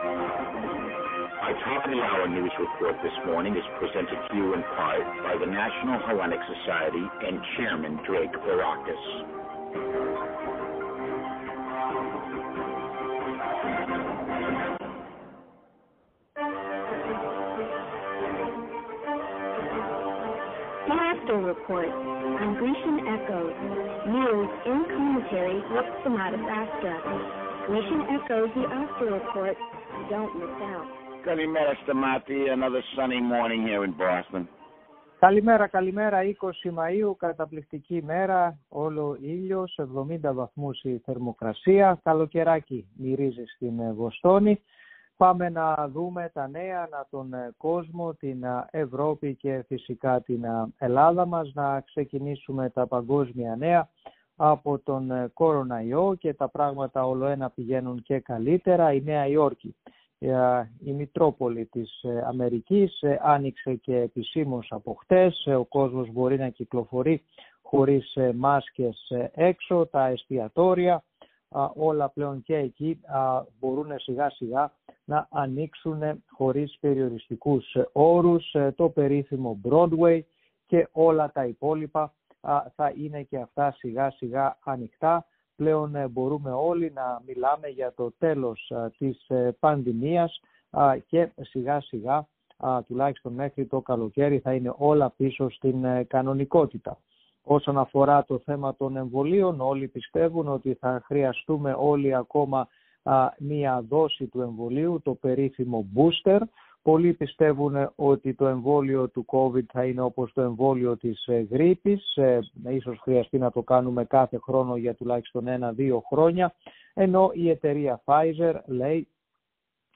Our top of the hour news report this morning is presented to you in part by the National Hellenic Society and Chairman Drake Barakis. After Report on Grecian Echoes. News in commentary with Samadas Astra. Grecian Echoes, the After Report. Don't miss out. Kalimera Stamati, another sunny morning here in Boston. Καλημέρα, καλημέρα. 20 Μαΐου, καταπληκτική μέρα, όλο ήλιος, 70 βαθμούς η θερμοκρασία, καλοκαιράκι μυρίζει στην Βοστόνη. Πάμε να δούμε τα νέα, να τον κόσμο, την Ευρώπη και φυσικά την Ελλάδα μας, να ξεκινήσουμε τα παγκόσμια νέα από τον κοροναϊό και τα πράγματα όλο ένα πηγαίνουν και καλύτερα. Η Νέα Υόρκη, η Μητρόπολη της Αμερικής, άνοιξε και επισήμως από χτες. Ο κόσμος μπορεί να κυκλοφορεί χωρίς μάσκες έξω, τα εστιατόρια, όλα πλέον και εκεί μπορούν σιγά σιγά να ανοίξουν χωρίς περιοριστικούς όρους το περίφημο Broadway και όλα τα υπόλοιπα θα είναι και αυτά σιγά σιγά ανοιχτά. Πλέον μπορούμε όλοι να μιλάμε για το τέλος της πανδημίας και σιγά σιγά τουλάχιστον μέχρι το καλοκαίρι θα είναι όλα πίσω στην κανονικότητα. Όσον αφορά το θέμα των εμβολίων, όλοι πιστεύουν ότι θα χρειαστούμε όλοι ακόμα μία δόση του εμβολίου, το περίφημο booster. Πολλοί πιστεύουν ότι το εμβόλιο του COVID θα είναι όπως το εμβόλιο της ε, γρήπης, ε, ίσως χρειαστεί να το κάνουμε κάθε χρόνο για τουλάχιστον ένα-δύο χρόνια, ενώ η εταιρεία Pfizer λέει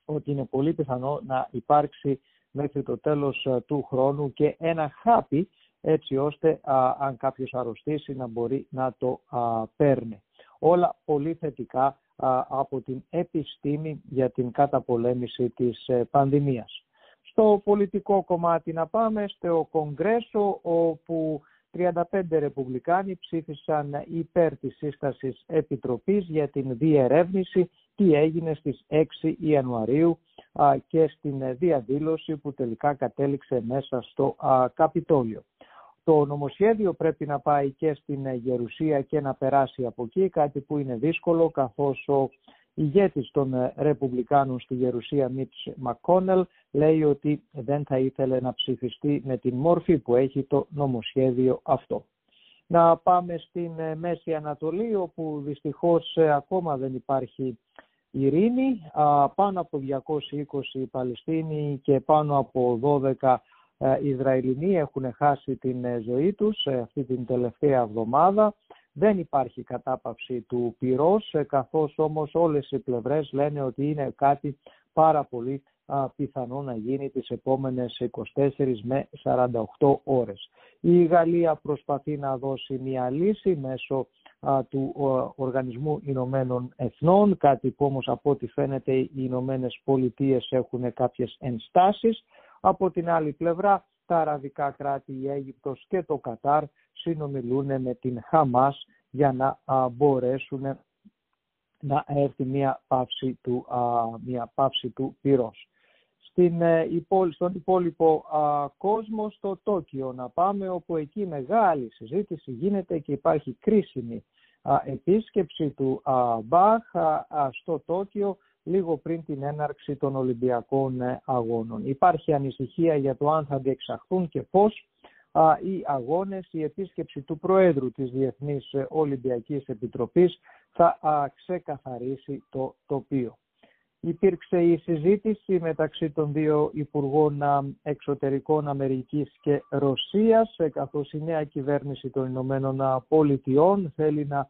ότι είναι πολύ πιθανό να υπάρξει μέχρι το τέλος ε, του χρόνου και ένα χάπι έτσι ώστε αν κάποιος αρρωστήσει να μπορεί να το παίρνει. Όλα πολύ θετικά από την επιστήμη για την καταπολέμηση της ε, πανδημίας. Στο πολιτικό κομμάτι να πάμε στο Κογκρέσο όπου 35 Ρεπουμπλικάνοι ψήφισαν υπέρ της σύστασης Επιτροπής για την διερεύνηση τι έγινε στις 6 Ιανουαρίου και στην διαδήλωση που τελικά κατέληξε μέσα στο Καπιτόλιο. Το νομοσχέδιο πρέπει να πάει και στην Γερουσία και να περάσει από εκεί, κάτι που είναι δύσκολο καθώς ο ηγέτης των Ρεπουμπλικάνων στη Γερουσία Μίτς Μακόνελ λέει ότι δεν θα ήθελε να ψηφιστεί με την μόρφη που έχει το νομοσχέδιο αυτό. Να πάμε στην Μέση Ανατολή όπου δυστυχώς ακόμα δεν υπάρχει ειρήνη. Πάνω από 220 Παλαιστίνοι και πάνω από 12 ε, οι Ισραηλινοί έχουν χάσει την ε, ζωή τους αυτή την τελευταία εβδομάδα. Δεν υπάρχει κατάπαυση του πυρός, ε, καθώς όμως όλες οι πλευρές λένε ότι είναι κάτι πάρα πολύ πιθανό να γίνει τις επόμενες 24 με 48 ώρες. Η Γαλλία προσπαθεί να δώσει μια λύση μέσω του Οργανισμού Ηνωμένων Εθνών, κάτι που όμως από ό,τι φαίνεται οι Ηνωμένες Πολιτείες έχουν κάποιες ενστάσεις. Από την άλλη πλευρά, τα αραβικά κράτη, η Αίγυπτος και το Κατάρ συνομιλούν με την Χαμάς για να μπορέσουν να έρθει μια πάυση του, μια πάυση του πυρός. Στην, ε, στον υπόλοιπο κόσμο, στο Τόκιο να πάμε, όπου εκεί μεγάλη συζήτηση γίνεται και υπάρχει κρίσιμη επίσκεψη του Μπαχ στο Τόκιο λίγο πριν την έναρξη των Ολυμπιακών ε, Αγώνων. Υπάρχει ανησυχία για το αν θα διεξαχθούν και πώς οι αγώνες, η επίσκεψη του Προέδρου της Διεθνής ε, Ολυμπιακής Επιτροπής θα ξεκαθαρίσει το τοπίο. Υπήρξε η συζήτηση μεταξύ των δύο Υπουργών Εξωτερικών Αμερικής και Ρωσίας, ε, καθώς η νέα κυβέρνηση των Ηνωμένων Πολιτειών θέλει να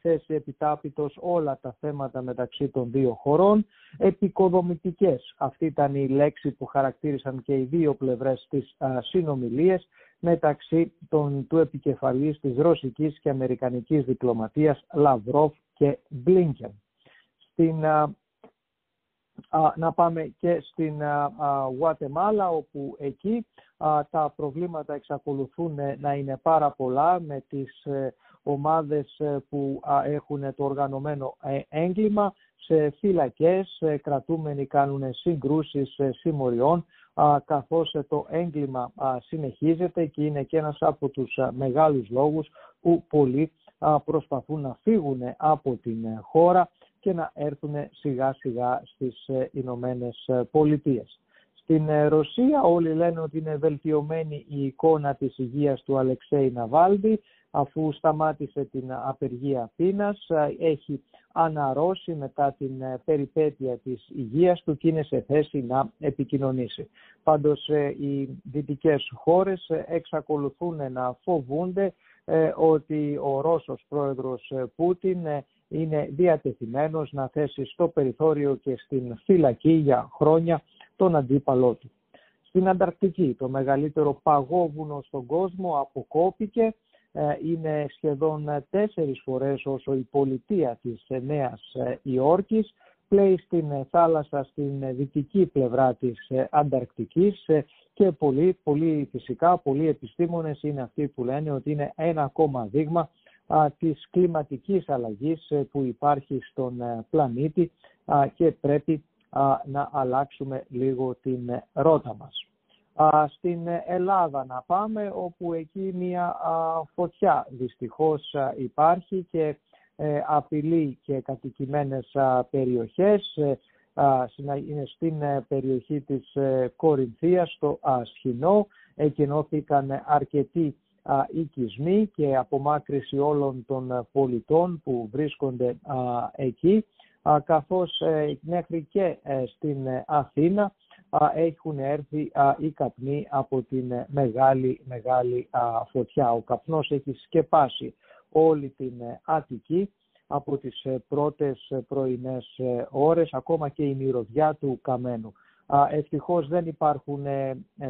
θέσει επιτάπητος όλα τα θέματα μεταξύ των δύο χωρών, επικοδομητικές. Αυτή ήταν η λέξη που χαρακτήρισαν και οι δύο πλευρές της συνομιλίες μεταξύ των, του επικεφαλής της ρωσικής και αμερικανικής διπλωματίας Λαυρόφ και Μπλίνκεν. Στην, να πάμε και στην Γουατεμάλα όπου εκεί τα προβλήματα εξακολουθούν να είναι πάρα πολλά με τις ε, ομάδες ε, που έχουν το οργανωμένο ε, έγκλημα σε φυλακές, κρατούμενοι κάνουν συγκρούσεις συμμοριών, καθώς το έγκλημα συνεχίζεται και είναι και ένας από τους μεγάλους λόγους που πολλοί προσπαθούν να φύγουν από την χώρα και να έρθουν σιγά σιγά στις ε, Ηνωμένες Πολιτείες. Στην ε, Ρωσία όλοι λένε ότι είναι βελτιωμένη η εικόνα της υγείας του Αλεξέη Ναβάλντι αφού σταμάτησε την απεργία πείνας, έχει αναρρώσει μετά την ε, περιπέτεια της υγείας του και είναι σε θέση να επικοινωνήσει. Πάντως οι δυτικές χώρες εξακολουθούν να φοβούνται ότι ο Ρώσος πρόεδρος Πούτιν είναι διατεθειμένος να θέσει στο περιθώριο και στην φυλακή για χρόνια τον αντίπαλό του. Στην Ανταρκτική, το μεγαλύτερο παγόβουνο στον κόσμο αποκόπηκε, ε, είναι σχεδόν τέσσερις φορές όσο η πολιτεία της Νέας ε, Υόρκης, πλέει στην θάλασσα στην δυτική πλευρά της ε, Ανταρκτικής και πολλοί, πολλοί φυσικά, πολλοί επιστήμονες είναι αυτοί που λένε ότι είναι ένα ακόμα δείγμα της κλιματικής αλλαγής ε, που υπάρχει στον ε, πλανήτη και πρέπει να αλλάξουμε λίγο την ε, ρότα μας. Στην Ελλάδα να πάμε όπου εκεί μια φωτιά δυστυχώς υπάρχει και απειλεί και κατοικημένες περιοχές. Είναι στην περιοχή της Κορινθίας, στο Σχοινό. Εκενώθηκαν αρκετοί οικισμοί και απομάκρυση όλων των πολιτών που βρίσκονται εκεί καθώς ε, μέχρι και ε, στην Αθήνα έχουν έρθει οι καπνοί από την μεγάλη μεγάλη φωτιά. Ο καπνός έχει σκεπάσει όλη την Αττική από τις ε, πρώτες πρωινές ώρες, ακόμα και η μυρωδιά του καμένου. Ευτυχώς δεν υπάρχουν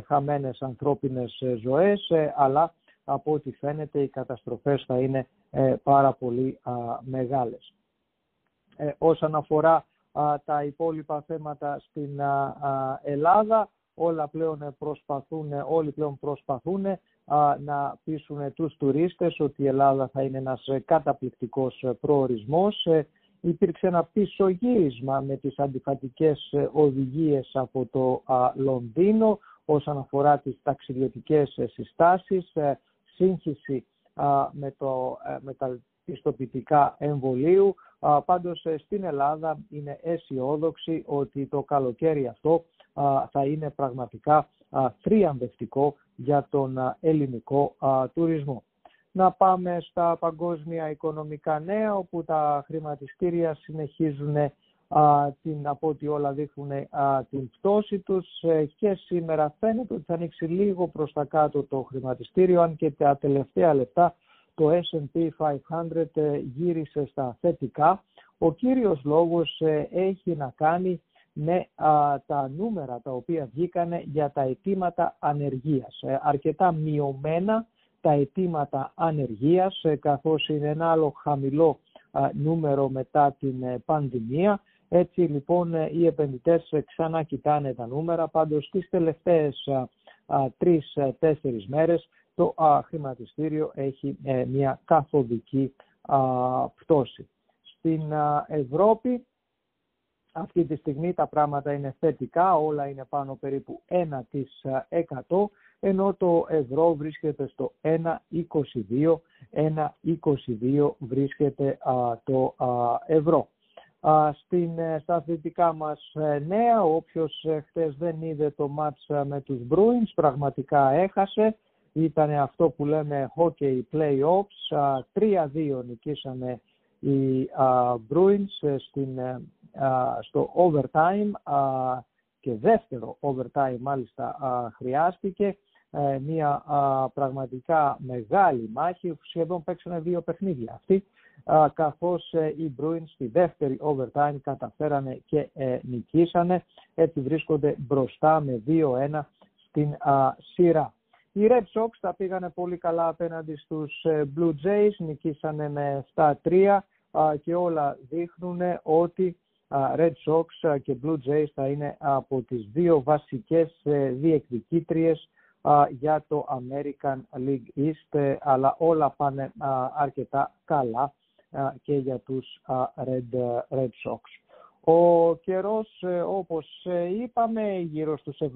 χαμένες ανθρώπινες ζωές, αλλά από ό,τι φαίνεται οι καταστροφές θα είναι ε, πάρα πολύ μεγάλες. Ε, όσον αφορά τα υπόλοιπα θέματα στην Ελλάδα, όλα πλέον προσπαθούν, όλοι πλέον προσπαθούν να πείσουν τους τουρίστες ότι η Ελλάδα θα είναι ένας καταπληκτικός προορισμός. Ε, υπήρξε ένα πισωγύρισμα με τις αντιφατικές οδηγίες από το Λονδίνο όσον αφορά τις ταξιδιωτικές συστάσεις σύγχυση με, το, ε, με τα πιστοποιητικά εμβολίου. Πάντως ε, στην Ελλάδα είναι αισιόδοξη ότι το καλοκαίρι αυτό θα είναι πραγματικά θριαμβευτικό για τον ελληνικό τουρισμό. Να πάμε στα παγκόσμια οικονομικά νέα, όπου τα χρηματιστήρια συνεχίζουν την, από ό,τι όλα δείχνουν την πτώση τους ε, και σήμερα φαίνεται ότι θα ανοίξει λίγο προς τα κάτω το χρηματιστήριο αν και τα τελευταία λεπτά το S&P 500 ε, γύρισε στα θετικά. Ο κύριος λόγος ε, έχει να κάνει με τα νούμερα τα οποία βγήκανε για τα αιτήματα ανεργίας. αρκετά μειωμένα τα αιτήματα ανεργίας καθώς είναι ένα άλλο χαμηλό νούμερο μετά την πανδημία έτσι λοιπόν οι επενδυτές ξανά κοιτάνε τα νούμερα, πάντως στις τελευταίες τρεις-τέσσερις μέρες το χρηματιστήριο έχει ε, μια καθοδική πτώση. Στην Ευρώπη αυτή τη στιγμή τα πράγματα είναι θετικά, όλα είναι πάνω περίπου 1% ενώ το ευρώ βρίσκεται στο 1,22, 1,22 βρίσκεται το ευρώ στην, ε, στα θετικά μας ε, νέα. Όποιος ε, χτες δεν είδε το μάτς με τους Bruins πραγματικά έχασε. Ήταν αυτό που λέμε hockey playoffs. 3-2 νικήσανε οι Bruins στην, στο overtime και δεύτερο overtime μάλιστα χρειάστηκε. Μια πραγματικά μεγάλη μάχη, σχεδόν παίξανε δύο παιχνίδια αυτοί καθώς ε, οι Bruins στη δεύτερη overtime καταφέρανε και ε, νικήσανε. Έτσι βρίσκονται μπροστά με 2-1 στην σειρά. Οι Red Sox τα πήγανε πολύ καλά απέναντι στους ε, Blue Jays, νικήσανε με 7-3 και όλα δείχνουν ότι Red Sox και Blue Jays θα είναι από τις δύο βασικές διεκδικήτριες για το American League East, αλλά όλα πάνε αρκετά καλά και για τους Red, Red Sox. Ο καιρός, όπως είπαμε, γύρω στους 70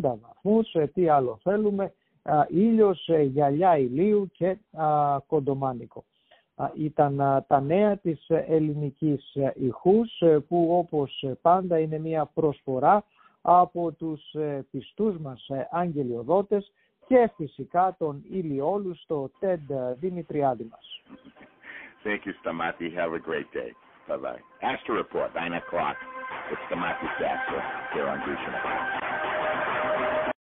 βαθμούς, τι άλλο θέλουμε, ήλιος, γυαλιά ηλίου και κοντομάνικο. Ήταν τα νέα της ελληνικής ηχούς που όπως πάντα είναι μια προσφορά από τους πιστούς μας αγγελιοδότες και φυσικά τον Ηλιόλους στο TED Δημητριάδη μας. Thank you, Stamati. Have a great day. Bye-bye. Astro Report, 9 o'clock. It's Stamati Castro here on Grecian